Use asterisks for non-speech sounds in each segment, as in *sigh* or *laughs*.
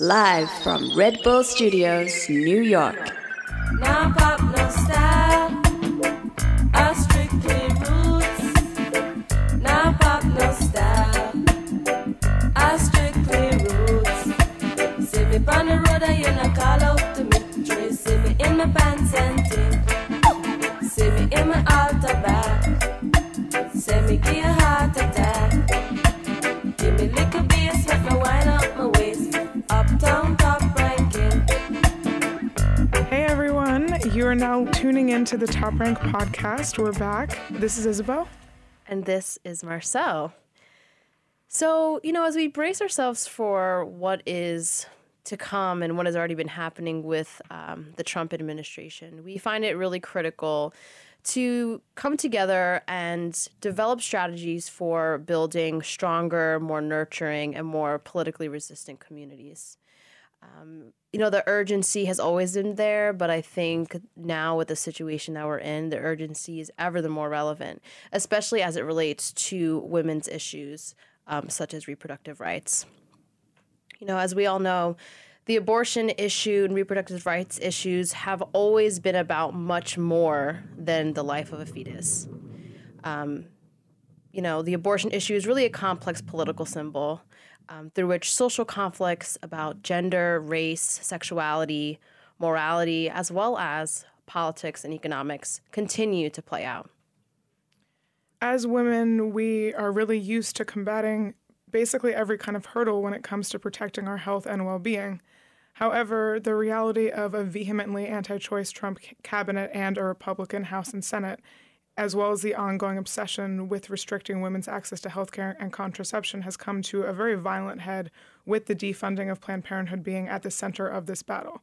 Live from Red Bull Studios, New York. Now pop no style, I strictly roots. Now pop no style, I strictly roots. See me on the road and you not call out to me. See me in my pants and thing. See me in my altar back. Say me give are now tuning in to the Top Rank podcast. We're back. This is Isabel. and this is Marcel. So, you know, as we brace ourselves for what is to come and what has already been happening with um, the Trump administration, we find it really critical to come together and develop strategies for building stronger, more nurturing, and more politically resistant communities you know, the urgency has always been there, but I think now with the situation that we're in, the urgency is ever the more relevant, especially as it relates to women's issues um, such as reproductive rights. You know, as we all know, the abortion issue and reproductive rights issues have always been about much more than the life of a fetus. Um, you know, the abortion issue is really a complex political symbol um, through which social conflicts about gender, race, sexuality, morality, as well as politics and economics continue to play out. As women, we are really used to combating basically every kind of hurdle when it comes to protecting our health and well being. However, the reality of a vehemently anti choice Trump cabinet and a Republican House and Senate, as well as the ongoing obsession with restricting women's access to healthcare and contraception, has come to a very violent head with the defunding of Planned Parenthood being at the center of this battle.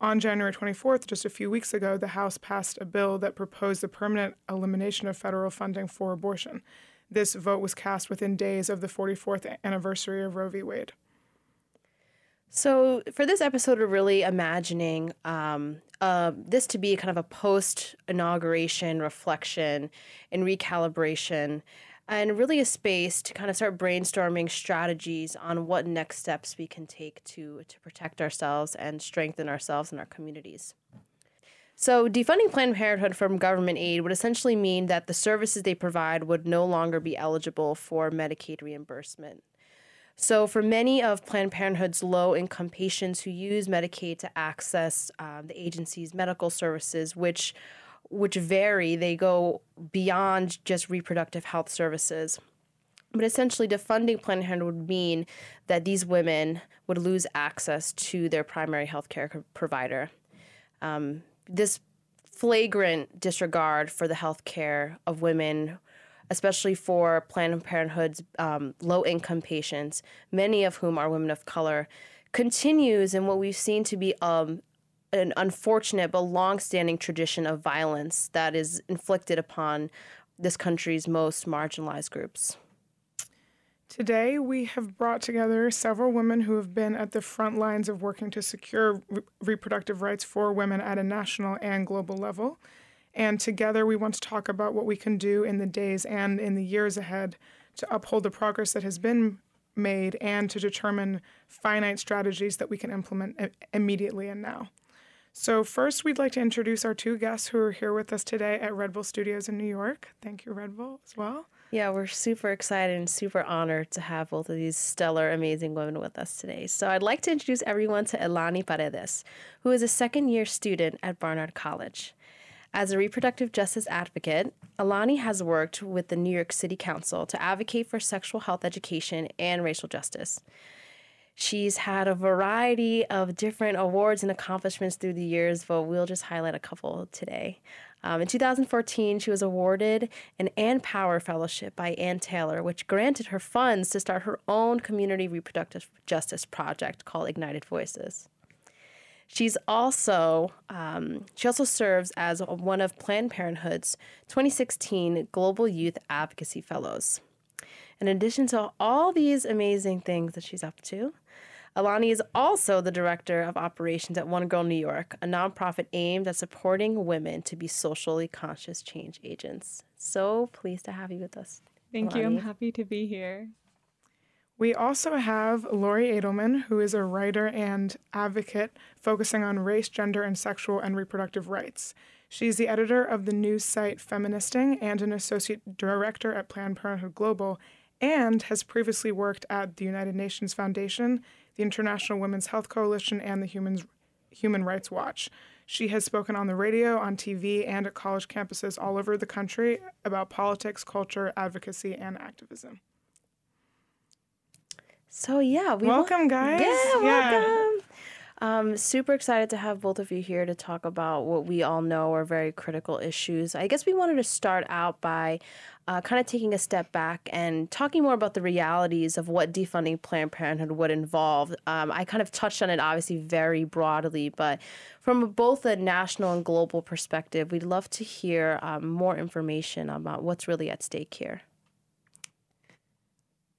On January 24th, just a few weeks ago, the House passed a bill that proposed the permanent elimination of federal funding for abortion. This vote was cast within days of the 44th anniversary of Roe v. Wade. So, for this episode, we're really imagining um, uh, this to be kind of a post inauguration reflection and recalibration, and really a space to kind of start brainstorming strategies on what next steps we can take to, to protect ourselves and strengthen ourselves and our communities. So, defunding Planned Parenthood from government aid would essentially mean that the services they provide would no longer be eligible for Medicaid reimbursement. So, for many of Planned Parenthood's low income patients who use Medicaid to access um, the agency's medical services, which which vary, they go beyond just reproductive health services. But essentially, defunding Planned Parenthood would mean that these women would lose access to their primary healthcare co- provider. Um, this flagrant disregard for the health care of women especially for Planned Parenthood's um, low income patients, many of whom are women of color, continues in what we've seen to be um, an unfortunate but long-standing tradition of violence that is inflicted upon this country's most marginalized groups. Today, we have brought together several women who have been at the front lines of working to secure re- reproductive rights for women at a national and global level. And together, we want to talk about what we can do in the days and in the years ahead to uphold the progress that has been made and to determine finite strategies that we can implement immediately and now. So, first, we'd like to introduce our two guests who are here with us today at Red Bull Studios in New York. Thank you, Red Bull, as well. Yeah, we're super excited and super honored to have both of these stellar, amazing women with us today. So I'd like to introduce everyone to Alani Paredes, who is a second year student at Barnard College. As a reproductive justice advocate, Alani has worked with the New York City Council to advocate for sexual health education and racial justice. She's had a variety of different awards and accomplishments through the years, but we'll just highlight a couple today. Um, in 2014, she was awarded an Ann Power Fellowship by Ann Taylor, which granted her funds to start her own community reproductive justice project called Ignited Voices. She's also um, she also serves as one of Planned Parenthood's 2016 Global Youth Advocacy Fellows. In addition to all these amazing things that she's up to, Alani is also the director of operations at One Girl New York, a nonprofit aimed at supporting women to be socially conscious change agents. So pleased to have you with us. Thank you. I'm happy to be here. We also have Lori Adelman, who is a writer and advocate focusing on race, gender, and sexual and reproductive rights. She's the editor of the news site Feministing and an associate director at Planned Parenthood Global, and has previously worked at the United Nations Foundation, the International Women's Health Coalition, and the Human, Human Rights Watch. She has spoken on the radio, on TV, and at college campuses all over the country about politics, culture, advocacy, and activism. So yeah, we Welcome, guys. Yeah, Yeah. welcome. Um, super excited to have both of you here to talk about what we all know are very critical issues. I guess we wanted to start out by uh, kind of taking a step back and talking more about the realities of what defunding Planned Parenthood would involve. Um, I kind of touched on it obviously very broadly, but from both a national and global perspective, we'd love to hear um, more information about what's really at stake here.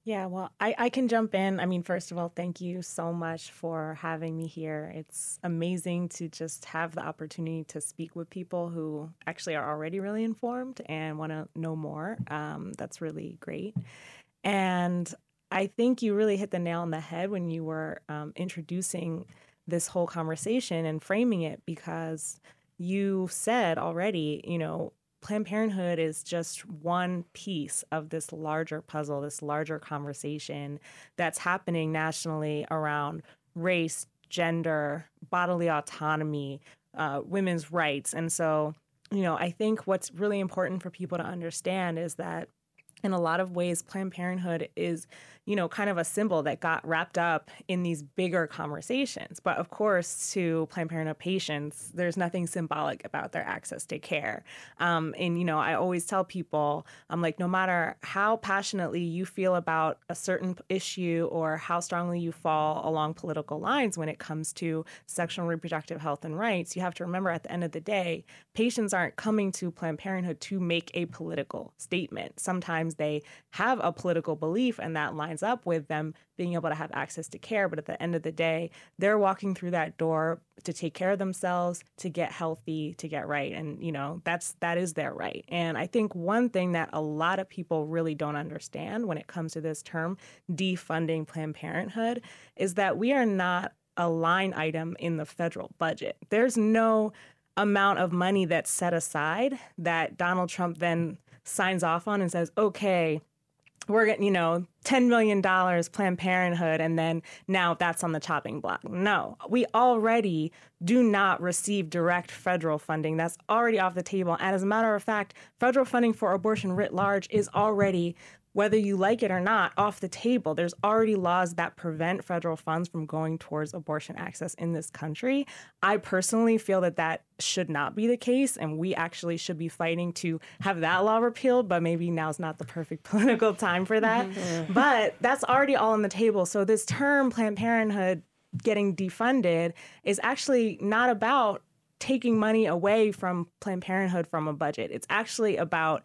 Yeah, well, I, I can jump in. I mean, first of all, thank you so much for having me here. It's amazing to just have the opportunity to speak with people who actually are already really informed and want to know more. Um, that's really great. And I think you really hit the nail on the head when you were um, introducing this whole conversation and framing it because you said already, you know, Planned Parenthood is just one piece of this larger puzzle, this larger conversation that's happening nationally around race, gender, bodily autonomy, uh, women's rights. And so, you know, I think what's really important for people to understand is that in a lot of ways, Planned Parenthood is, you know, kind of a symbol that got wrapped up in these bigger conversations. But of course, to Planned Parenthood patients, there's nothing symbolic about their access to care. Um, and, you know, I always tell people, I'm like, no matter how passionately you feel about a certain issue or how strongly you fall along political lines when it comes to sexual and reproductive health and rights, you have to remember at the end of the day, patients aren't coming to Planned Parenthood to make a political statement. Sometimes they have a political belief and that lines up with them being able to have access to care. But at the end of the day, they're walking through that door to take care of themselves, to get healthy, to get right. And, you know, that's that is their right. And I think one thing that a lot of people really don't understand when it comes to this term, defunding Planned Parenthood, is that we are not a line item in the federal budget. There's no amount of money that's set aside that Donald Trump then signs off on and says, okay, we're getting, you know, $10 million Planned Parenthood, and then now that's on the chopping block. No, we already do not receive direct federal funding. That's already off the table. And as a matter of fact, federal funding for abortion writ large is already whether you like it or not, off the table. There's already laws that prevent federal funds from going towards abortion access in this country. I personally feel that that should not be the case, and we actually should be fighting to have that law repealed, but maybe now's not the perfect *laughs* political time for that. Mm-hmm. But that's already all on the table. So, this term, Planned Parenthood, getting defunded is actually not about taking money away from Planned Parenthood from a budget. It's actually about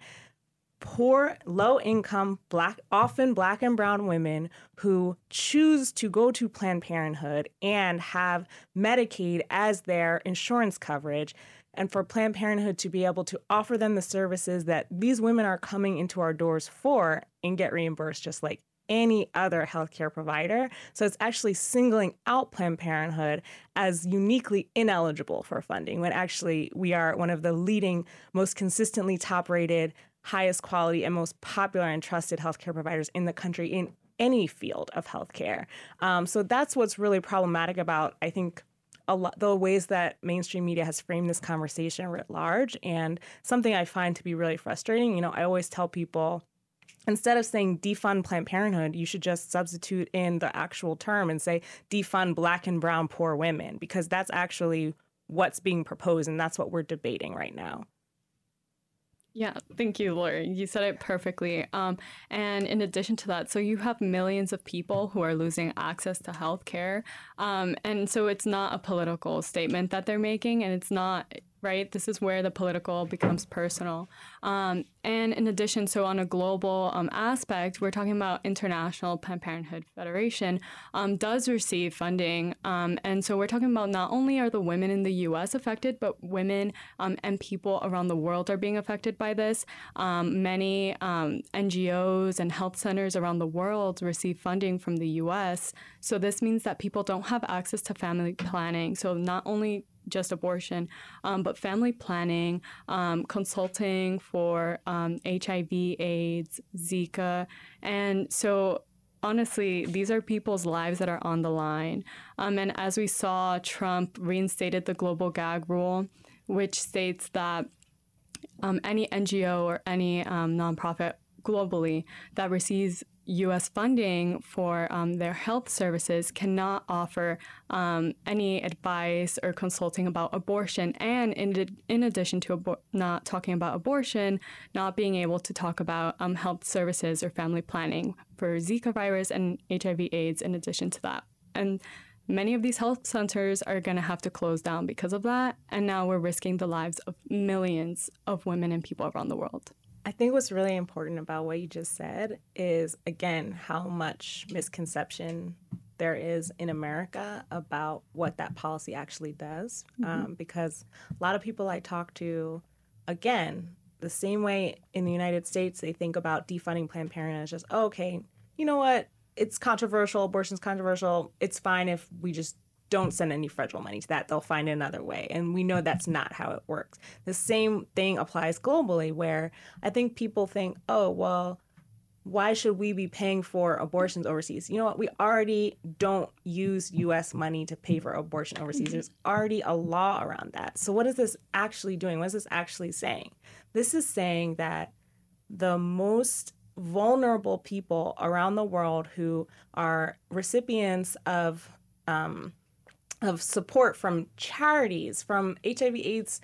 poor, low income, black, often black and brown women who choose to go to Planned Parenthood and have Medicaid as their insurance coverage. And for Planned Parenthood to be able to offer them the services that these women are coming into our doors for and get reimbursed just like any other healthcare provider. So it's actually singling out Planned Parenthood as uniquely ineligible for funding when actually we are one of the leading, most consistently top rated highest quality and most popular and trusted healthcare providers in the country in any field of healthcare. Um, so that's what's really problematic about, I think, a lot the ways that mainstream media has framed this conversation writ large, and something I find to be really frustrating. You know, I always tell people. Instead of saying defund Planned Parenthood, you should just substitute in the actual term and say defund black and brown poor women, because that's actually what's being proposed and that's what we're debating right now. Yeah, thank you, Lori. You said it perfectly. Um, and in addition to that, so you have millions of people who are losing access to health care. Um, and so it's not a political statement that they're making, and it's not right? This is where the political becomes personal. Um, and in addition, so on a global um, aspect, we're talking about International Planned Parenthood Federation um, does receive funding. Um, and so we're talking about not only are the women in the US affected, but women um, and people around the world are being affected by this. Um, many NGOs and health centers around the world receive funding from the US. So this means that people don't have access to family planning. So not only just abortion, um, but family planning, um, consulting for um, HIV, AIDS, Zika. And so honestly, these are people's lives that are on the line. Um, and as we saw, Trump reinstated the global gag rule, which states that um, any NGO or any um, nonprofit globally that receives U.S. funding for um, their health services cannot offer um, any advice or consulting about abortion. And in, in addition to abo- not talking about abortion, not being able to talk about um, health services or family planning for Zika virus and HIV/AIDS. In addition to that, and many of these health centers are going to have to close down because of that. And now we're risking the lives of millions of women and people around the world. I think what's really important about what you just said is, again, how much misconception there is in America about what that policy actually does. Mm-hmm. Um, because a lot of people I talk to, again, the same way in the United States, they think about defunding Planned Parenthood as just, oh, okay, you know what? It's controversial. Abortion's controversial. It's fine if we just don't send any federal money to that. They'll find another way. And we know that's *laughs* not how it works. The same thing applies globally, where I think people think, oh, well, why should we be paying for abortions overseas? You know what? We already don't use US money to pay for abortion overseas. There's already a law around that. So, what is this actually doing? What is this actually saying? This is saying that the most vulnerable people around the world who are recipients of um, of support from charities, from HIV/AIDS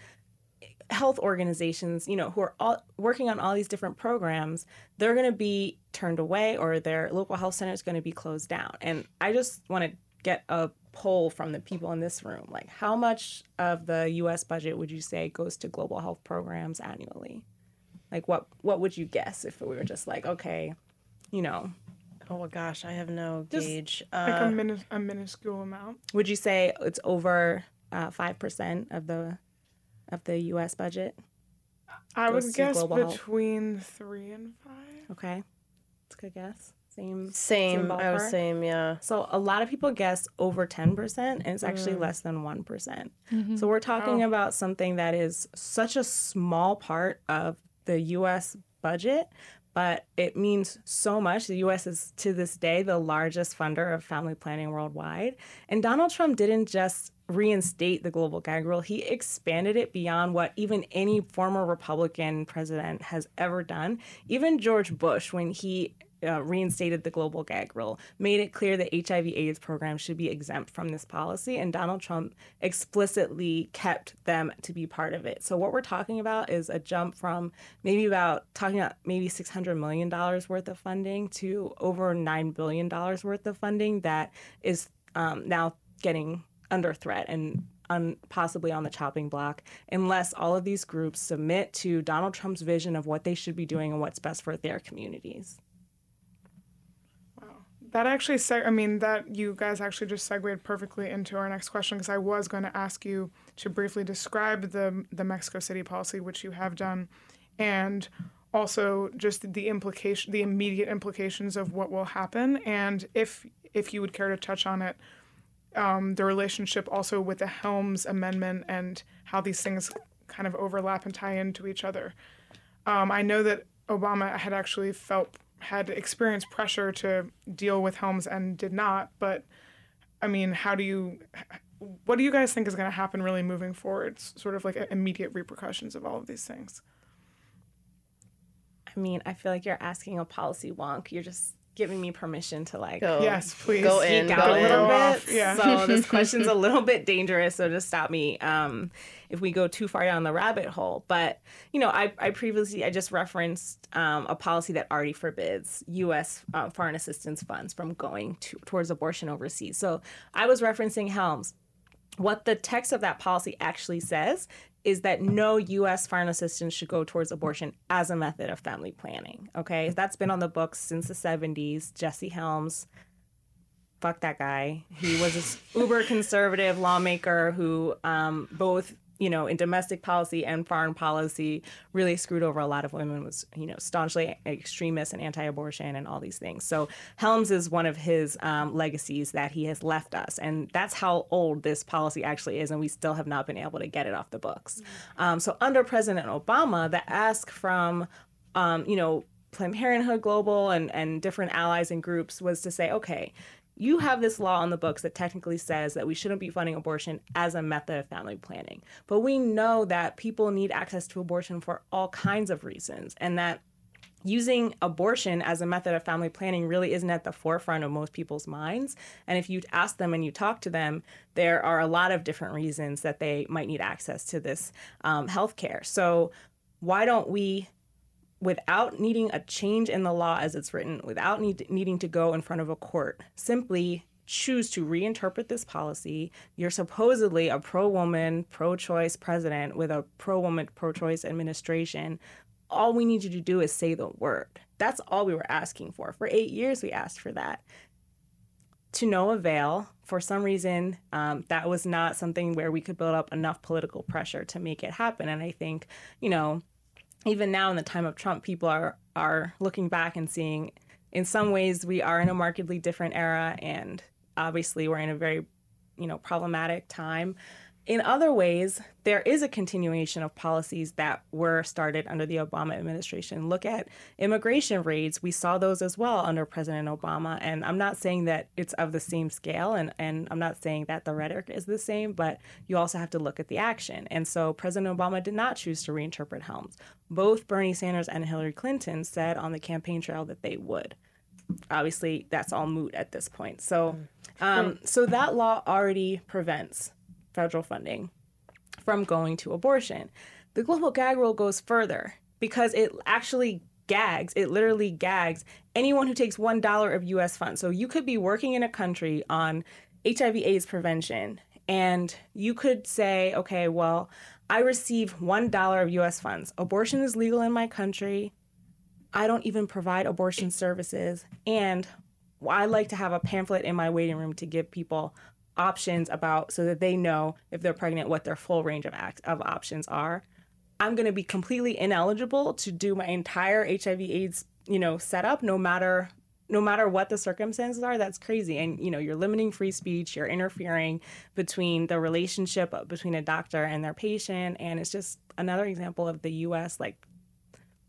health organizations, you know, who are all working on all these different programs, they're going to be turned away or their local health center is going to be closed down. And I just want to get a poll from the people in this room. Like how much of the US budget would you say goes to global health programs annually? Like what what would you guess if we were just like, okay, you know, Oh my gosh, I have no Just gauge. like Uh, a, min- a minuscule amount. would you say it's over uh, 5% of the of the US budget? I would guess global health. between three and five. Okay. That's a good guess. Same same, I was same, yeah. So a lot of people guess over 10% and it's actually less than one So we're talking Wow. about something that is such a small part of the US budget, but it means so much. The US is to this day the largest funder of family planning worldwide. And Donald Trump didn't just reinstate the global gag rule, he expanded it beyond what even any former Republican president has ever done. Even George Bush, when he uh, reinstated the global gag rule, made it clear that HIV/AIDS programs should be exempt from this policy, and Donald Trump explicitly kept them to be part of it. So what we're talking about is a jump from maybe about talking about maybe six hundred million dollars worth of funding to over nine billion dollars worth of funding that is um, now getting under threat and on possibly on the chopping block unless all of these groups submit to Donald Trump's vision of what they should be doing and what's best for their communities. That actually, seg- I mean, that you guys actually just segued perfectly into our next question because I was going to ask you to briefly describe the the Mexico City policy, which you have done, and also just the implication, the immediate implications of what will happen, and if if you would care to touch on it, um, the relationship also with the Helms Amendment and how these things kind of overlap and tie into each other. Um, I know that Obama had actually felt had experienced pressure to deal with Helms and did not. But I mean, how do you? What do you guys think is going to happen really moving forward? Sort of like immediate repercussions of all of these things. I mean, I feel like you're asking a policy wonk. You're just giving me permission to like Go. Yes, please. Go geek in, out go a little Go bit. yeah. So this *laughs* question's a little bit dangerous. So just stop me um, if we go too far down the rabbit hole. But you know, I, I previously I just referenced um, a policy that already forbids U.S. Uh, foreign assistance funds from going to, towards abortion overseas. So I was referencing Helms. What the text of that policy actually says is that no U.S. foreign assistance should go towards abortion as a method of family planning. Okay, that's been on the books since the 70s. Jesse Helms, fuck that guy. He was this uber conservative lawmaker who um, both you know, in domestic policy and foreign policy, really screwed over a lot of women. Was you know staunchly extremist and anti-abortion and all these things. So Helms is one of his um, legacies that he has left us, and that's how old this policy actually is, and we still have not been able to get it off the books. Um, so under President Obama, the ask from um, you know Planned Parenthood Global and, and different allies and groups was to say, okay, you have this law on the books that technically says that we shouldn't be funding abortion as a method of family planning. But we know that people need access to abortion for all kinds of reasons, and that using abortion as a method of family planning really isn't at the forefront of most people's minds. And if you ask them and you talk to them, there are a lot of different reasons that they might need access to this um, health care. So, why don't we without needing a change in the law as it's written, without need, needing to go in front of a court, simply choose to reinterpret this policy. You're supposedly a pro woman, pro choice president with a pro woman, pro choice administration. All we need you to do is say the word. That's all we were asking for. For eight years, we asked for that. To no avail. For some reason, um, that was not something where we could build up enough political pressure to make it happen. And I think, you know, even now in the time of Trump, people are are looking back and seeing in some ways we are in a markedly different era and obviously we're in a very you know problematic time in other ways, there is a continuation of policies that were started under the Obama administration. Look at immigration raids. We saw those as well under President Obama. And I'm not saying that it's of the same scale, and, and I'm not saying that the rhetoric is the same, but you also have to look at the action. And so President Obama did not choose to reinterpret Helms. Both Bernie Sanders and Hillary Clinton said on the campaign trail that they would. Obviously, that's all moot at this point. So, um, so that law already prevents federal funding from going to abortion. The global gag rule goes further because it actually gags, it literally gags anyone who takes $1 of US funds. So you could be working in a country on HIV AIDS prevention and you could say, okay, well, I receive $1 of US funds. Abortion is legal in my country. I don't even provide abortion services. And I like to have a pamphlet in my waiting room to give people options about so that they know if they're pregnant what their full range of act, of options are. I'm going to be completely ineligible to do my entire HIV AIDS, you know, setup no matter no matter what the circumstances are. That's crazy. And you know you're limiting free speech you're interfering between the relationship between a doctor and their patient. And it's just another example of the US like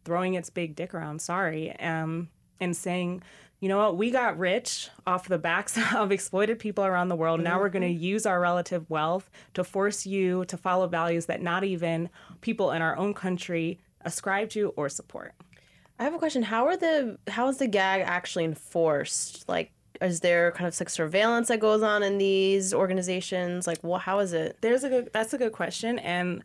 throwing its big dick around sorry um and saying you know what, we got rich off the backs *laughs* of exploited people around the world. Now we're going to mm-hmm. use our relative wealth to force you to follow values that not even people in our own country ascribe to or support. I have a question. How are the how is the gag actually enforced? Like is there kind of like surveillance that goes on in these organizations? Like, well, how is it? There's a good. That's a good question, and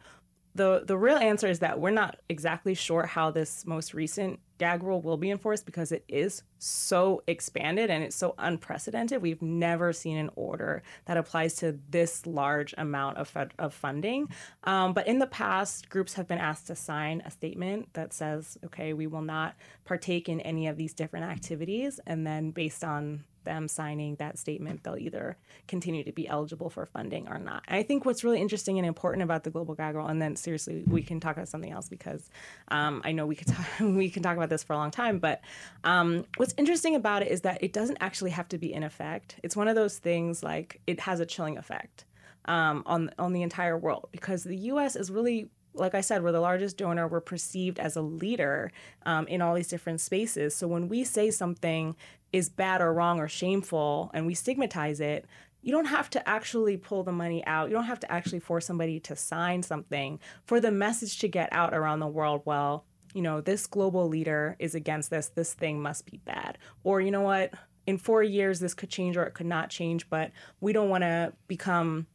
the the real answer is that we're not exactly sure how this most recent gag rule will be enforced because it is so expanded and it's so unprecedented. We've never seen an order that applies to this large amount of, fed- of funding. Um, but in the past, groups have been asked to sign a statement that says, okay, we will not partake in any of these different activities. And then based on them signing that statement, they'll either continue to be eligible for funding or not. I think what's really interesting and important about the global gag rule, and then seriously, we can talk about something else because um, I know we could talk, *laughs* we can talk about this for a long time. But um, what's interesting about it is that it doesn't actually have to be in effect. It's one of those things like it has a chilling effect um, on on the entire world because the U.S. is really like I said, we're the largest donor. We're perceived as a leader um, in all these different spaces. So when we say something is bad or wrong or shameful and we stigmatize it, you don't have to actually pull the money out. You don't have to actually force somebody to sign something for the message to get out around the world. Well, you know, this global leader is against this. This thing must be bad. Or, you know what? In four years, this could change or it could not change, but we don't want to become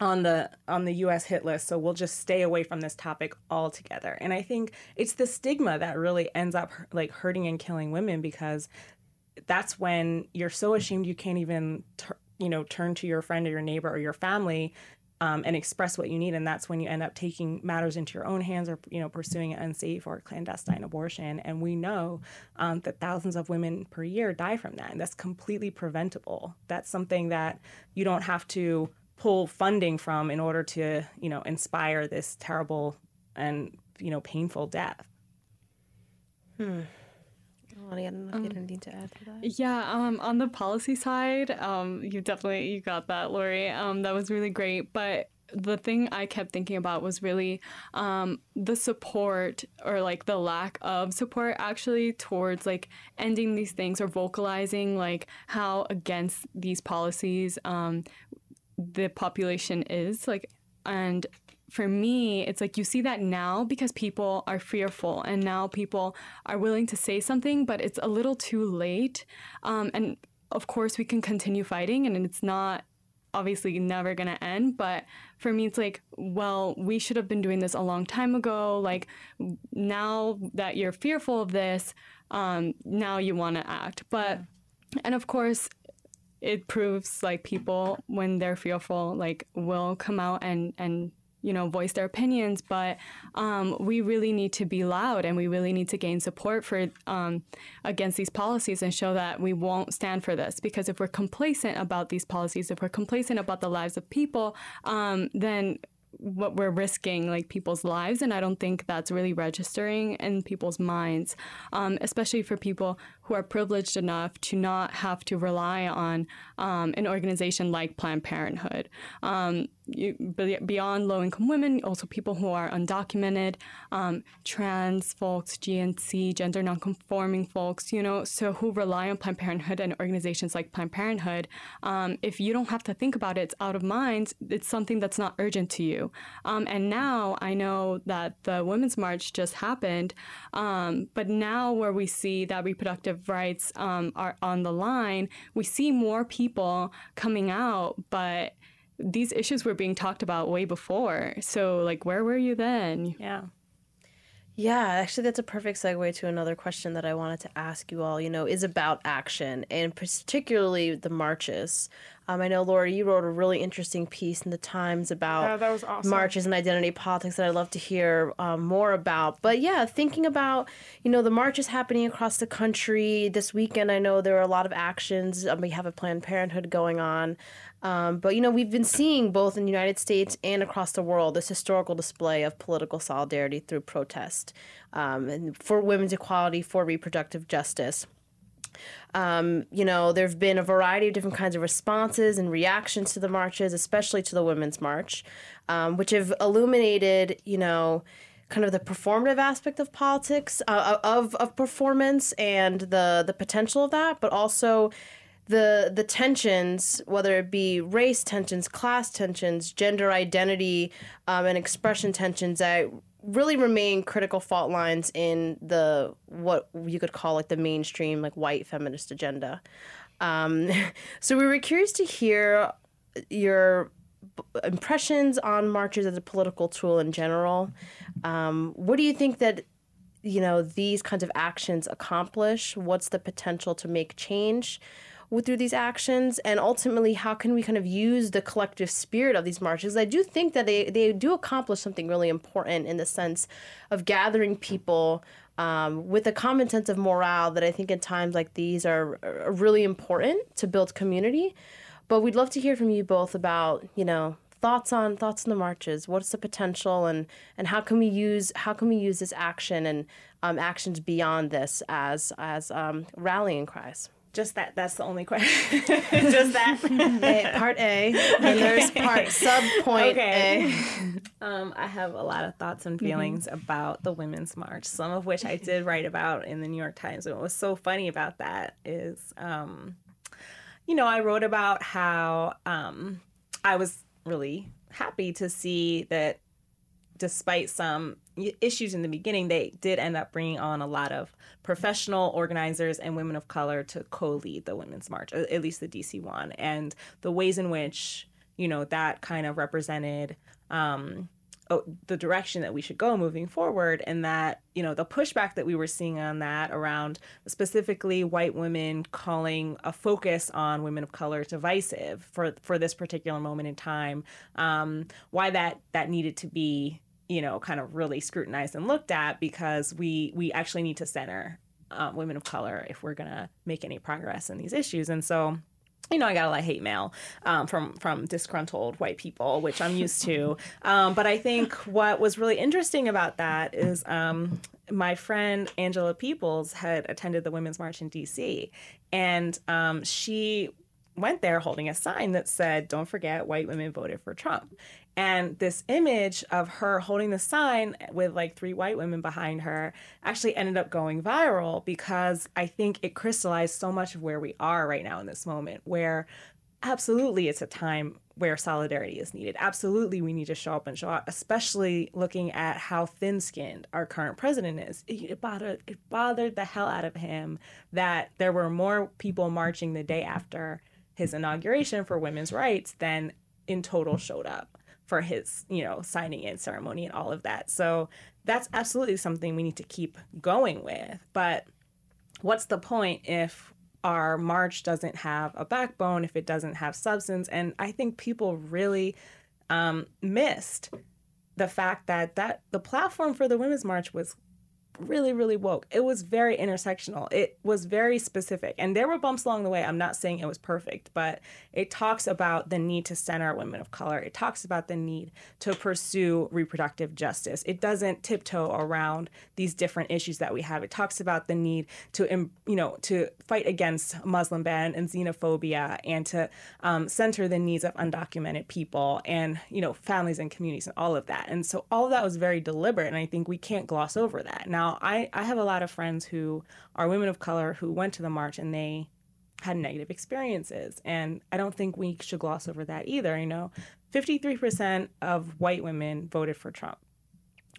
on the on the US hit list so we'll just stay away from this topic altogether and i think it's the stigma that really ends up like hurting and killing women because that's when you're so ashamed you can't even you know turn to your friend or your neighbor or your family um, and express what you need, and that's when you end up taking matters into your own hands, or you know, pursuing an unsafe or clandestine abortion. And we know um, that thousands of women per year die from that, and that's completely preventable. That's something that you don't have to pull funding from in order to, you know, inspire this terrible and you know painful death. Lonnie, I don't know if you had anything to add to that. Yeah, um, on the policy side, um, you definitely you got that, Lori. Um, that was really great. But the thing I kept thinking about was really um, the support or like the lack of support actually towards like ending these things or vocalizing like how against these policies um, the population is like and for me it's like you see that now because people are fearful and now people are willing to say something but it's a little too late. Um, and of course we can continue fighting and it's not obviously never going to end but for me it's like well we should have been doing this a long time ago. Like now that you're fearful of this um, now you want to act. But and of course it proves like people when they're fearful like will come out and and you know voice their opinions. But um, we really need to be loud and we really need to gain support for um, against these policies and show that we won't stand for this. Because if we're complacent about these policies if we're complacent about the lives of people um, then what we're risking like people's lives. And i don't think that's really registering in people's minds um, especially for people who are privileged enough to not have to rely on um, an organization like planned parenthood. Um, you, beyond low-income women also people who are undocumented um, trans folks gnc gender nonconforming folks you know so who rely on planned parenthood and organizations like planned parenthood um, if you don't have to think about it it's out of mind it's something that's not urgent to you. Um, and now i know that the women's march just happened um, but now where we see that reproductive rights um, are on the line we see more people coming out but these issues were being talked about way before. So, like, where were you then? Yeah. Yeah, actually, that's a perfect segue to another question that I wanted to ask you all. You know, is about action and particularly the marches. Um, I know, Laura, you wrote a really interesting piece in the Times about was awesome. marches and identity politics that I'd love to hear um, more about. But yeah, thinking about you know the marches happening across the country this weekend. I know there are a lot of actions. Um, we have a Planned Parenthood going on. Um, but you know we've been seeing both in the United States and across the world this historical display of political solidarity through protest um, and for women's equality, for reproductive justice. Um, you know, there have been a variety of different kinds of responses and reactions to the marches, especially to the Women's March, um, which have illuminated, you know, kind of the performative aspect of politics, uh, of of performance, and the the potential of that, but also the the tensions, whether it be race tensions, class tensions, gender identity, um, and expression tensions that really remain critical fault lines in the what you could call like the mainstream like white feminist agenda. Um, *laughs* so we were curious to hear your impressions on marches as a political tool in general. Um, what do you think that you know these kinds of actions accomplish? What's the potential to make change? Through these actions and ultimately how can we kind of use the collective spirit of these marches? I do think that they, they do accomplish something really important in the sense of gathering people um, with a common sense of morale that i think in times like these are, are really important to build community. But we'd love to hear from you both about you know thoughts on thoughts on the marches. What's the potential and and how can we use how can we use this action and um, actions beyond this as as um, rallying cries Just that. That's the only question. *laughs* Just that. A, part A, and there's part sub point Okay. A. Um, I have a lot of thoughts and feelings about the Women's March, some of which I did write about in the New York Times. And what was so funny about that is, um, you know, I wrote about how um, I was really happy to see that despite some issues in the beginning, they did end up bringing on a lot of professional organizers and women of color to co-lead the Women's March, at least the DC one, and the ways in which you know that kind of represented um, the direction that we should go moving forward and that you know the pushback that we were seeing on that around specifically white women calling a focus on women of color divisive for for this particular moment in time um, why that that needed to be you know kind of really scrutinized and looked at because we we actually need to center um, women of color if we're going to make any progress in these issues and so you know, I got a lot of hate mail um, from from disgruntled white people, which I'm used to. *laughs* Um, but I think what was really interesting about that is um, my friend Angela Peoples had attended the Women's March in D.C. and um, she went there holding a sign that said, "Don't forget, white women voted for Trump." And this image of her holding the sign with like three white women behind her actually ended up going viral because I think it crystallized so much of where we are right now in this moment, where absolutely it's a time where solidarity is needed. Absolutely, we need to show up and show out, especially looking at how thin skinned our current president is. It bothered, it bothered the hell out of him that there were more people marching the day after his inauguration for women's rights then in total showed up for his, you know, signing in ceremony and all of that. So that's absolutely something we need to keep going with. But what's the point if our march doesn't have a backbone, if it doesn't have substance? And I think people really um, missed the fact that that the platform for the women's march was really, really woke. It was very intersectional. It was very specific. And there were bumps along the way. I'm not saying it was perfect, but it talks about the need to center women of color. It talks about the need to pursue reproductive justice. It doesn't tiptoe around these different issues that we have. It talks about the need to, you know, to fight against Muslim ban and xenophobia and to um, center the needs of undocumented people and, you know, families and communities and all of that. And so all of that was very deliberate. And I think we can't gloss over that. Now, now, I, I have a lot of friends who are women of color who went to the march and they had negative experiences. And I don't think we should gloss over that either. You know, 53% of white women voted for Trump.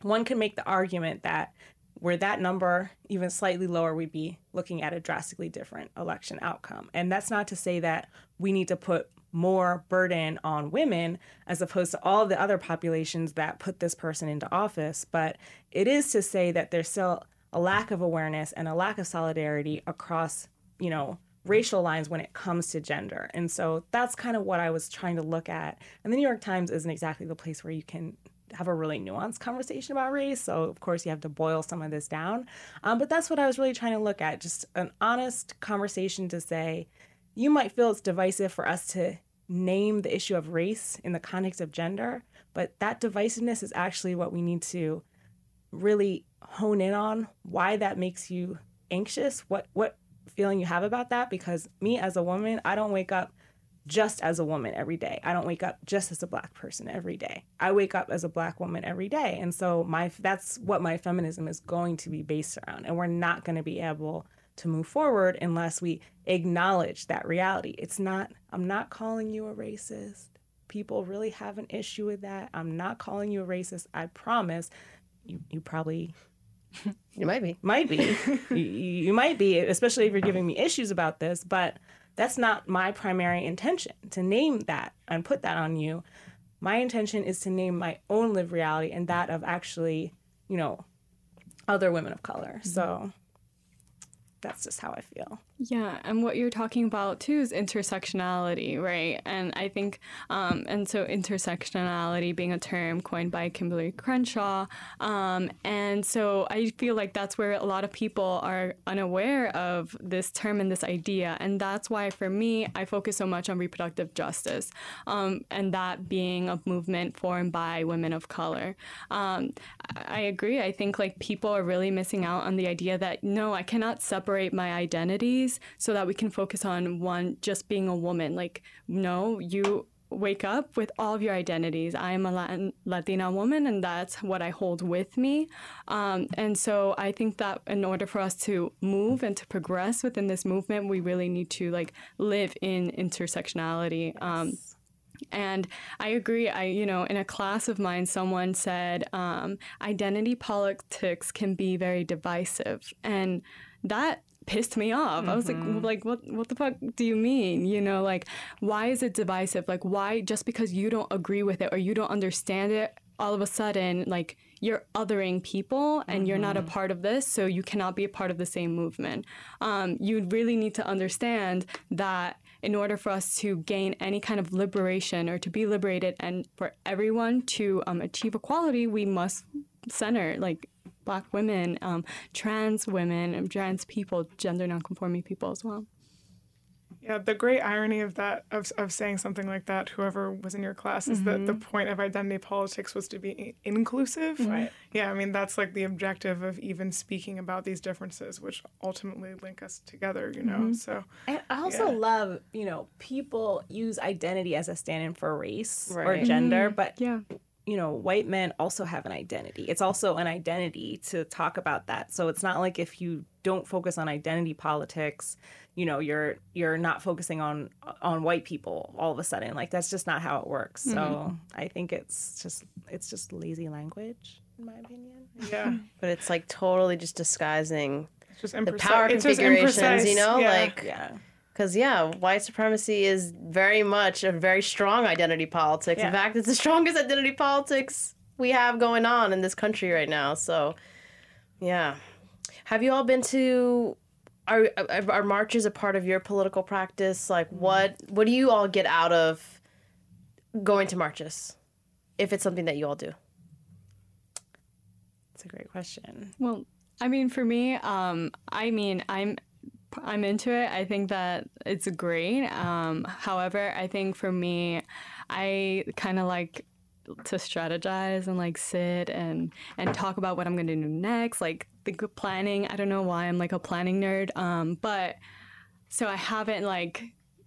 One can make the argument that were that number even slightly lower, we'd be looking at a drastically different election outcome. And that's not to say that we need to put more burden on women as opposed to all the other populations that put this person into office. But it is to say that there's still a lack of awareness and a lack of solidarity across, you know, racial lines when it comes to gender. And so that's kind of what I was trying to look at. And the New York Times isn't exactly the place where you can have a really nuanced conversation about race. So, of course, you have to boil some of this down. Um, but that's what I was really trying to look at just an honest conversation to say, you might feel it's divisive for us to name the issue of race in the context of gender, but that divisiveness is actually what we need to really hone in on why that makes you anxious, what what feeling you have about that because me as a woman, I don't wake up just as a woman every day. I don't wake up just as a black person every day. I wake up as a black woman every day. And so my that's what my feminism is going to be based around. And we're not going to be able to move forward unless we acknowledge that reality. It's not, I'm not calling you a racist. People really have an issue with that. I'm not calling you a racist. I promise. You, you probably you might be. Might be. *laughs* you, you might be, especially if you're giving me issues about this, but that's not my primary intention to name that and put that on you. My intention is to name my own lived reality and that of actually, you know, other women of color. Mm-hmm. So that's just how I feel. Yeah, and what you're talking about too is intersectionality, right? And I think, um, and so intersectionality being a term coined by Kimberlé Crenshaw, um, and so I feel like that's where a lot of people are unaware of this term and this idea, and that's why for me I focus so much on reproductive justice, um, and that being a movement formed by women of color. Um, I agree. I think like people are really missing out on the idea that no, I cannot separate my identity so that we can focus on one just being a woman. Like, no, you wake up with all of your identities. I am a Latin, Latina woman, and that's what I hold with me. Um, and so I think that in order for us to move and to progress within this movement, we really need to like live in intersectionality. Um, and I agree. I, you know, in a class of mine, someone said um, identity politics can be very divisive, and that pissed me off. Mm-hmm. I was like, mm-hmm. like what what the fuck do you mean? You know, like why is it divisive? Like why just because you don't agree with it or you don't understand it all of a sudden like you're othering people and you're not a part of this so you cannot be a part of the same movement um, you really need to understand that in order for us to gain any kind of liberation or to be liberated and for everyone to um, achieve equality we must center like black women um, trans women trans people gender nonconforming people as well Yeah, the great irony of that, of, of saying something like that, whoever was in your class, is that the mm-hmm. point of identity politics was to be inclusive. Mm-hmm. Right. Yeah, I mean, that's like the objective of even speaking about these differences, which ultimately link us together, you know? Mm-hmm. So, And I also Yeah. love, you know, people use identity as a stand in for race or Right. gender, but yeah you know, white men also have an identity. It's also an identity to talk about that. So it's not like if you don't focus on identity politics, you know, you're you're not focusing on on white people all of a sudden. Like that's just not how it works. So mm-hmm. I think it's just it's just lazy language in my opinion. yeah, *laughs* But it's like totally just disguising it's just the power it's just configurations, you know? yeah. Like, Yeah. Because yeah, white supremacy is very much a very strong identity politics. In fact, it's the *laughs* strongest identity politics we have going on in this country right now. So, yeah. Have you all been to? Are, are are marches a part of your political practice? Like, what what do you all get out of going to marches? If it's something that you all do. It's a great question. Well, I mean, for me, um, I mean, I'm I'm into it. I think that it's great. Um, however, I think for me, I kind of like to strategize and like sit and and talk about what I'm gonna do next. Like of planning. I don't know why I'm like a planning nerd. Um, but so I haven't like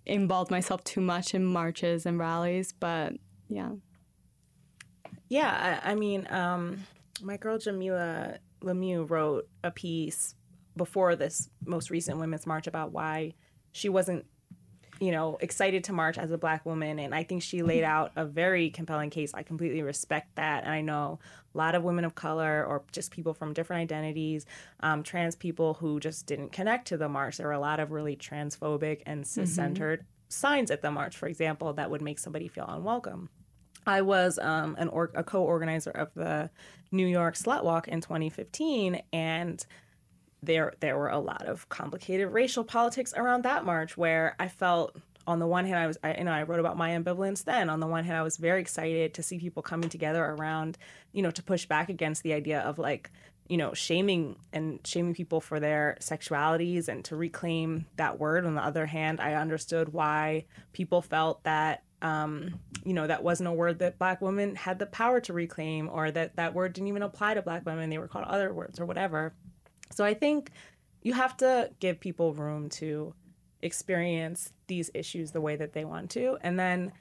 involved myself too much in marches and rallies. But yeah. Yeah, I, I mean, um, my girl Jamila Lemieux wrote a piece before this most recent Women's March about why she wasn't, you know, excited to march as a black woman. And I think she laid out a very compelling case. I completely respect that. And I know a lot of women of color or just people from different identities, um, trans people who just didn't connect to the march. There were a lot of really transphobic and cis centered signs at the march, for example, that would make somebody feel unwelcome. I was um, an or- a co-organizer of the New York Slut Walk in 2015, and there there were a lot of complicated racial politics around that march. Where I felt, on the one hand, I was I, you know I wrote about my ambivalence then. On the one hand, I was very excited to see people coming together around, you know, to push back against the idea of like you know shaming and shaming people for their sexualities and to reclaim that word. On the other hand, I understood why people felt that um, you know, that wasn't a word that black women had the power to reclaim, or that that word didn't even apply to black women. They were called other words or whatever. So I think you have to give people room to experience these issues the way that they want to. And then,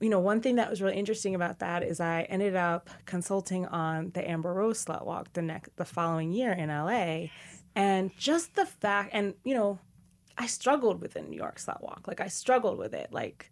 you know, one thing that was really interesting about that is I ended up consulting on the Amber Rose Slut Walk the next the following year in LA. And just the fact and you know, I struggled with the New York Slut Walk. Like I struggled with it. Like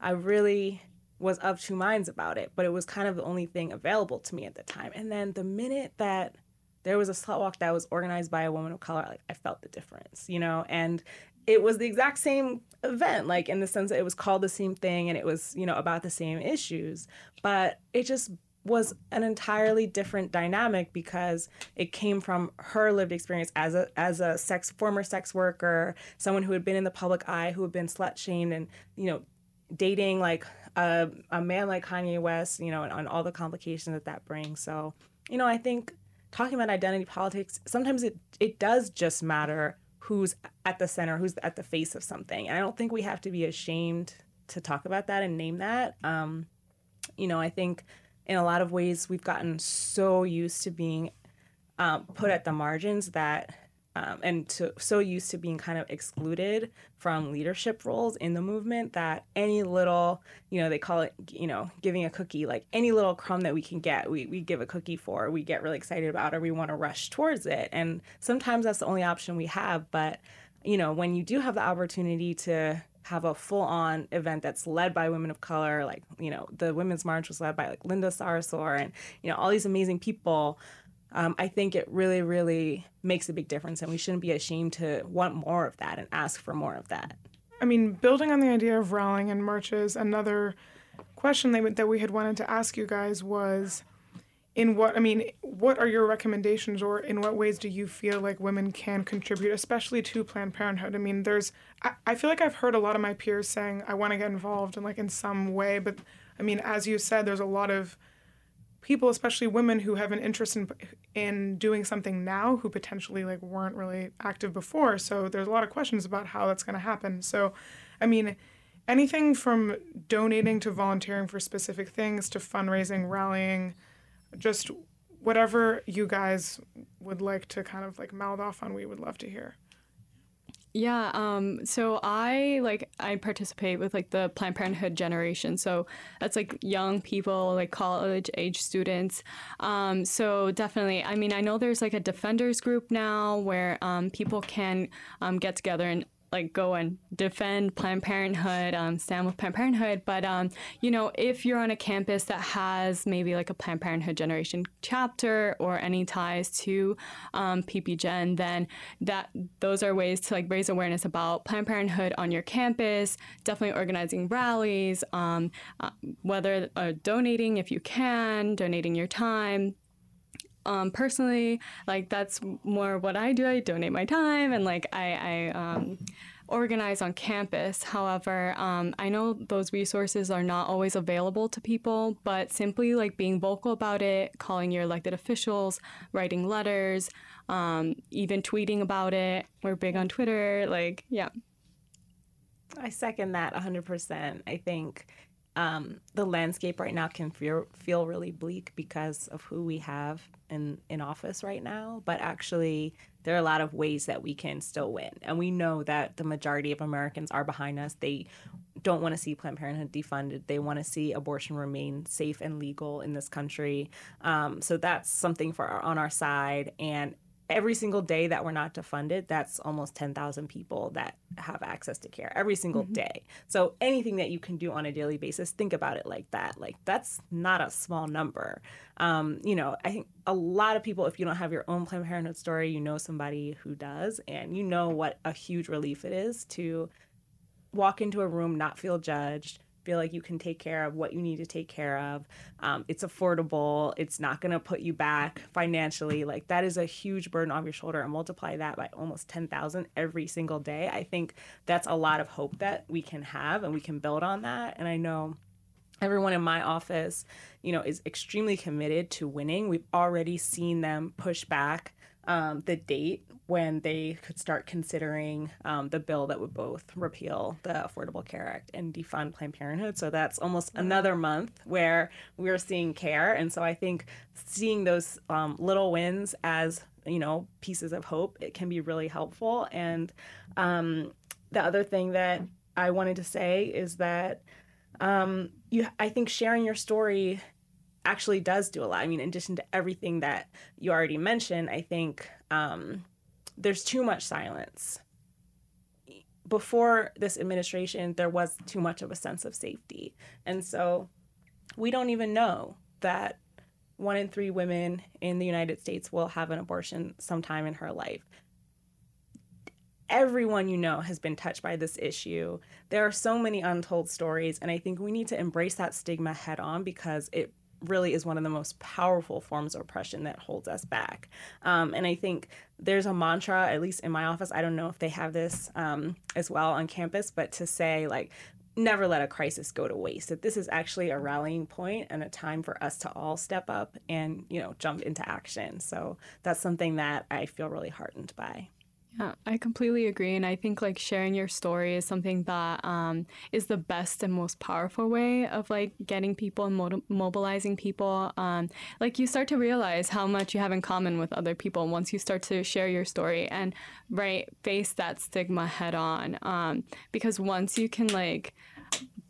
I really was of two minds about it, but it was kind of the only thing available to me at the time. And then the minute that there was a slut walk that was organized by a woman of color, like I felt the difference, you know, and it was the exact same event, like in the sense that it was called the same thing and it was, you know, about the same issues, but it just was an entirely different dynamic because it came from her lived experience as a as a sex former sex worker, someone who had been in the public eye, who had been slut shamed and you know dating like a, a man like Kanye West, you know, and, and all the complications that that brings. So, you know, I think talking about identity politics, sometimes it, it does just matter who's at the center, who's at the face of something. And I don't think we have to be ashamed to talk about that and name that. Um, you know, I think in a lot of ways we've gotten so used to being um, put at the margins that um, and to, so used to being kind of excluded from leadership roles in the movement that any little, you know, they call it, you know, giving a cookie, like any little crumb that we can get, we, we give a cookie for, we get really excited about, or we want to rush towards it. And sometimes that's the only option we have. But, you know, when you do have the opportunity to have a full on event that's led by women of color, like, you know, the Women's March was led by like Linda Sarsour and, you know, all these amazing people um, I think it really, really makes a big difference, and we shouldn't be ashamed to want more of that and ask for more of that. I mean, building on the idea of rallying and marches, another question that, we had wanted to ask you guys was in what I mean, what are your recommendations, or in what ways do you feel like women can contribute, especially to Planned Parenthood? I mean, there's, I, I feel like I've heard a lot of my peers saying I want to get involved in like in some way, but I mean, as you said, there's a lot of people, especially women, who have an interest in in doing something now, who potentially like weren't really active before. So there's a lot of questions about how that's going to happen. So, I mean anything from donating to volunteering for specific things to fundraising, rallying, just whatever you guys would like to kind of like mouth off on, we would love to hear. Yeah, um, so I like I participate with like the Planned Parenthood generation. So that's like young people, like college age students. Um, so definitely, I mean, I know there's like a defenders group now where um, people can um, get together and like go and defend Planned Parenthood, um, stand with Planned Parenthood. But um, you know, if you're on a campus that has maybe like a Planned Parenthood Generation chapter or any ties to um, PPGen, then that those are ways to like raise awareness about Planned Parenthood on your campus. Definitely organizing rallies, um, uh, whether uh, donating if you can, donating your time, um, personally, like that's more what I do. I donate my time and like I, I um, organize on campus. However, um, I know those resources are not always available to people, but simply like being vocal about it, calling your elected officials, writing letters, um, even tweeting about it. We're big on Twitter. Like, yeah. I second that 100%. I think um, the landscape right now can feel, feel really bleak because of who we have in, in office right now. But actually, there are a lot of ways that we can still win. And we know that the majority of Americans are behind us. They don't want to see Planned Parenthood defunded. They want to see abortion remain safe and legal in this country. Um, so that's something for our, on our side. And every single day that we're not defunded, that's almost 10,000 people that have access to care every single mm-hmm. day. So anything that you can do on a daily basis, think about it like that. Like that's not a small number. Um, you know, I think a lot of people, if you don't have your own Planned Parenthood story, you know somebody who does, and you know what a huge relief it is to walk into a room, not feel judged, feel like you can take care of what you need to take care of. Um, it's affordable. It's not going to put you back financially. Like that is a huge burden off your shoulder, and multiply that by almost ten thousand every single day. I think that's a lot of hope that we can have, and we can build on that. And I know everyone in my office, you know, is extremely committed to winning. We've already seen them push back um, the date when they could start considering um, the bill that would both repeal the Affordable Care Act and defund Planned Parenthood. So that's almost another month where we're seeing care. And so I think seeing those um, little wins as you know pieces of hope it can be really helpful. And um, the other thing that I wanted to say is that um, you I think sharing your story actually does do a lot. I mean, in addition to everything that you already mentioned, I think um, there's too much silence. Before this administration, there was too much of a sense of safety. And so we don't even know that one in three women in the United States will have an abortion sometime in her life. Everyone you know has been touched by this issue. There are so many untold stories, and I think we need to embrace that stigma head on because it really is one of the most powerful forms of oppression that holds us back. Um, and I think there's a mantra, at least in my office, I don't know if they have this um, as well on campus, but to say, like, never let a crisis go to waste that this is actually a rallying point and a time for us to all step up and you know jump into action so that's something that i feel really heartened by yeah, I completely agree. And I think like sharing your story is something that um, is the best and most powerful way of like getting people and mo- mobilizing people. Um, like you start to realize how much you have in common with other people once you start to share your story and right face that stigma head on. Um, because once you can like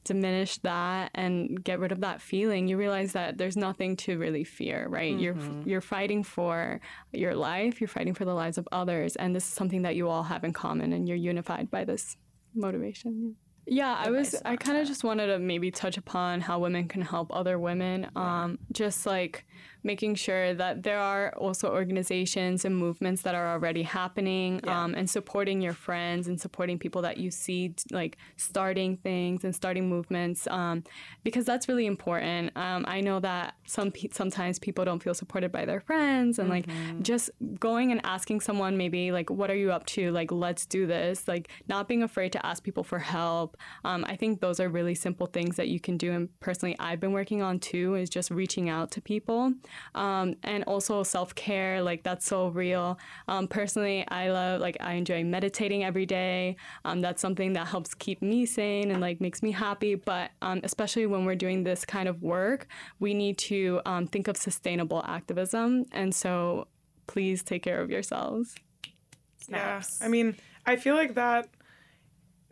diminish that and get rid of that feeling, you realize that there's nothing to really fear, right? Mm-hmm. You're you're fighting for your life, you're fighting for the lives of others, and this is something that you all have in common, and you're unified by this motivation. Yeah, I was. I kind of just wanted to maybe touch upon how women can help other women. Um, just like making sure that there are also organizations and movements that are already happening um, and supporting your friends and supporting people that you see like starting things and starting movements um, because that's really important. Um, I know that some pe- sometimes people don't feel supported by their friends and like just going and asking someone maybe like what are you up to? Like let's do this. Like not being afraid to ask people for help. Um, I think those are really simple things that you can do and personally I've been working on too is just reaching out to people um, and also self-care like that's so real. Um, personally I love like I enjoy meditating every day. Um, that's something that helps keep me sane and like makes me happy. But um, especially when we're doing this kind of work, we need to um, think of sustainable activism. And so please take care of yourselves. Snaps. Yeah. I mean, I feel like that,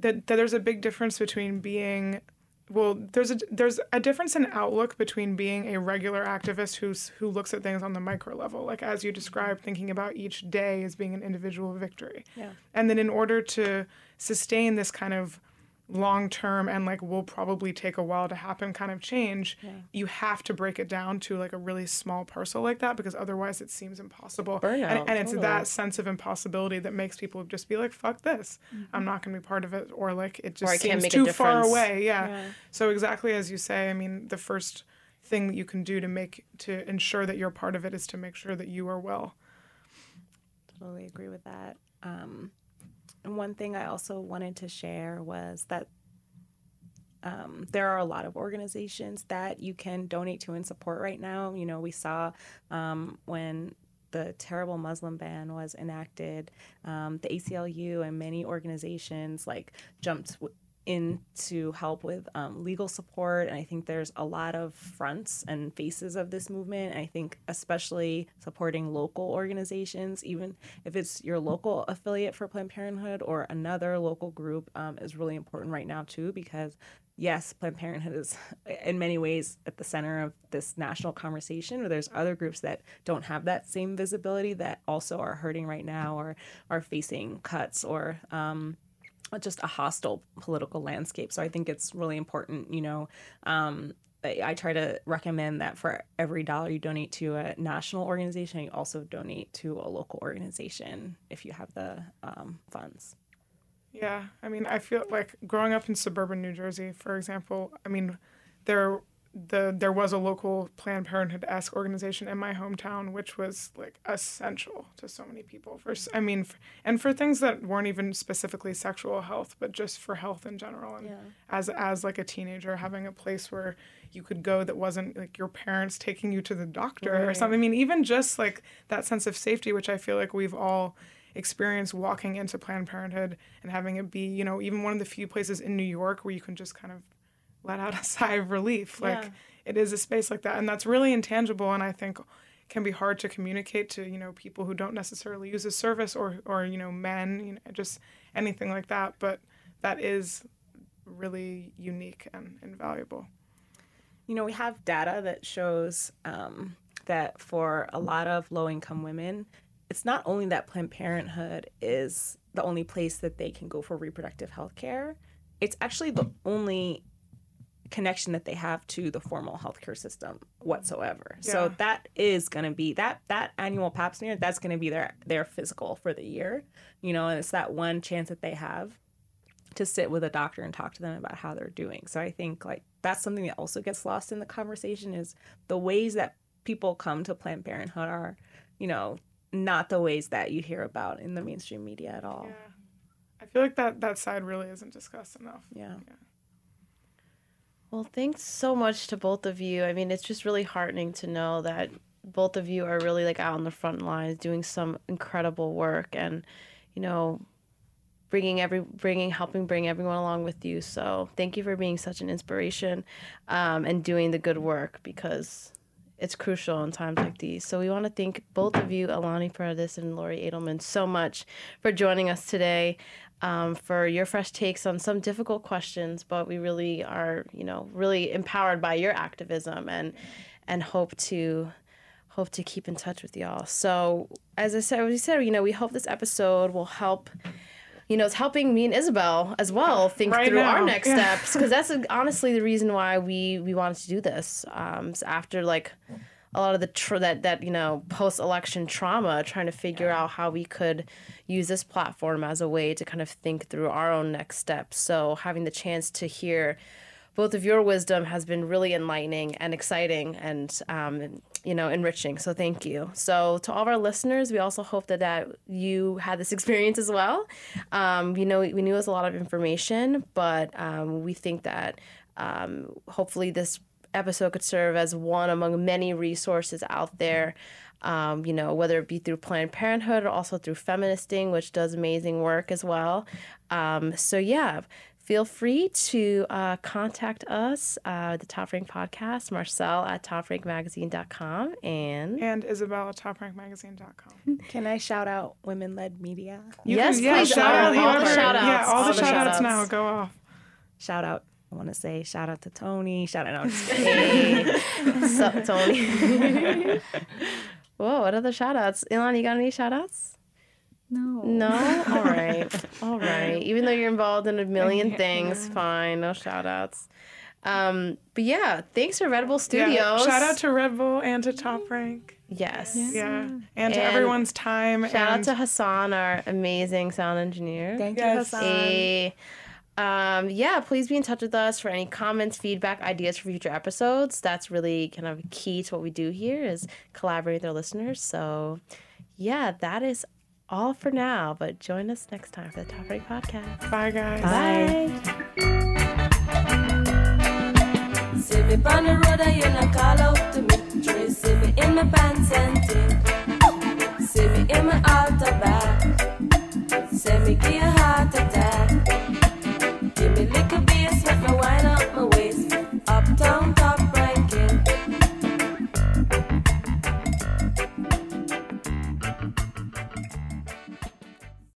that that there's a big difference between being well, there's a there's a difference in outlook between being a regular activist who's who looks at things on the micro level, like as you described, thinking about each day as being an individual victory. Yeah. And then in order to sustain this kind of long term and like will probably take a while to happen kind of change, you have to break it down to like a really small parcel like that because otherwise it seems impossible. Burnout, and, and it's that sense of impossibility that makes people just be like, fuck this. I'm not going to be part of it. Or like it just seems too far away. Yeah. So exactly as you say, I mean, the first thing that you can do to make to ensure that you're part of it is to make sure that you are well. Totally agree with that. Um, one thing I also wanted to share was that um, there are a lot of organizations that you can donate to and support right now. You know, we saw um, when the terrible Muslim ban was enacted, um, the ACLU and many organizations like jumped w- in to help with um, legal support. And I think there's a lot of fronts and faces of this movement. I think especially supporting local organizations, even if it's your local affiliate for Planned Parenthood or another local group, um, is really important right now too because yes, Planned Parenthood is *laughs* in many ways at the center of this national conversation, but there's other groups that don't have that same visibility that also are hurting right now or are facing cuts or um, just a hostile political landscape. So I think it's really important, you know. Um, I try to recommend that for every dollar you donate to a national organization, you also donate to a local organization if you have the um, funds. Yeah, I mean, I feel like growing up in suburban New Jersey, for example, I mean, there the there was a local Planned Parenthood esque organization in my hometown, which was like essential to so many people. For I mean, f and for things that weren't even specifically sexual health, but just for health in general. And as as like a teenager, having a place where you could go that wasn't like your parents taking you to the doctor or something. I mean, even just like that sense of safety, which I feel like we've all experience walking into Planned Parenthood and having it be, you know, even one of the few places in New York where you can just kind of let out *laughs* a sigh of relief. Like Yeah. it is a space like that. And that's really intangible and I think can be hard to communicate to, you know, people who don't necessarily use a service or or, you know, men, you know, just anything like that. But that is really unique and invaluable. you know, we have data that shows um, that for a lot of low income women, it's not only that Planned Parenthood is the only place that they can go for reproductive health care, it's actually the only connection that they have to the formal healthcare system whatsoever. So that is going to be that that annual pap smear, that's going to be their their physical for the year, you know, and it's that one chance that they have to sit with a doctor and talk to them about how they're doing. So I think like that's something that also gets lost in the conversation is the ways that people come to Planned Parenthood are, you know, not the ways that you hear about in the mainstream media at all. Yeah. I feel like that that side really isn't discussed enough. Yeah. Well, thanks so much to both of you. I mean, it's just really heartening to know that both of you are really like out on the front lines doing some incredible work and, you know, bringing every bringing helping bring everyone along with you. So, thank you for being such an inspiration um, and doing the good work because it's crucial in times like these. So we want to thank both of you, Alani Paradis and Lori Adelman, so much for joining us today, um, for your fresh takes on some difficult questions. But we really are, you know, really empowered by your activism and and hope to hope to keep in touch with y'all. So as I said, as we said, you know, we hope this episode will help. You know, it's helping me and Isabel as well think Right through our next Yeah. steps because that's honestly the reason why we we wanted to do this. Um, so after like a lot of the tr- that that you know post election trauma, trying to figure out how we could use this platform as a way to kind of think through our own next steps. So having the chance to hear both of your wisdom has been really enlightening and exciting and um, you know enriching. So thank you. So to all of our listeners we also hope that, that you had this *laughs* experience as well. Um, you know we, we knew it was a lot of information but um, we think that um, hopefully this episode could serve as one among many resources out there um, you know, whether it be through Planned Parenthood or also through Feministing, which does amazing work as well. Um, so, yeah, feel free to uh, contact us, uh, the Top Rank Podcast, Marcel at toprankmagazine.com, and And Isabel at toprankmagazine.com. *laughs* Can I shout out women led media? You Yes, can, yeah, please, shout all- out all the shout-outs, Yeah, all, all the, the shout-outs. now. Go off. Shout out. I want to say shout out to Tony. Shout out. No, I'm just *laughs* kidding. hey, sup, Tony. *laughs* Whoa, what other shout outs? Ilan, you got any shout outs? No. No? All *laughs* right. All right. Even though you're involved in a million things, fine. No shout outs. Um, but yeah, thanks for Red Bull Studios. Yeah, shout out to Red Bull and to Top Rank. Yes. Yeah. And to everyone's time. Shout out to Hassan, our amazing sound engineer. Thank Yes. you, Hassan um, yeah, please be in touch with us for any comments, feedback, ideas for future episodes. That's really kind of key to what we do here is collaborate with our listeners. So, yeah, that is all for now. But join us next time for the Top Rank Podcast. Bye, guys. Bye. Bye. Me on the road, call out to me. Me in my pants and tip. Me in my me give a heart attack give me lick.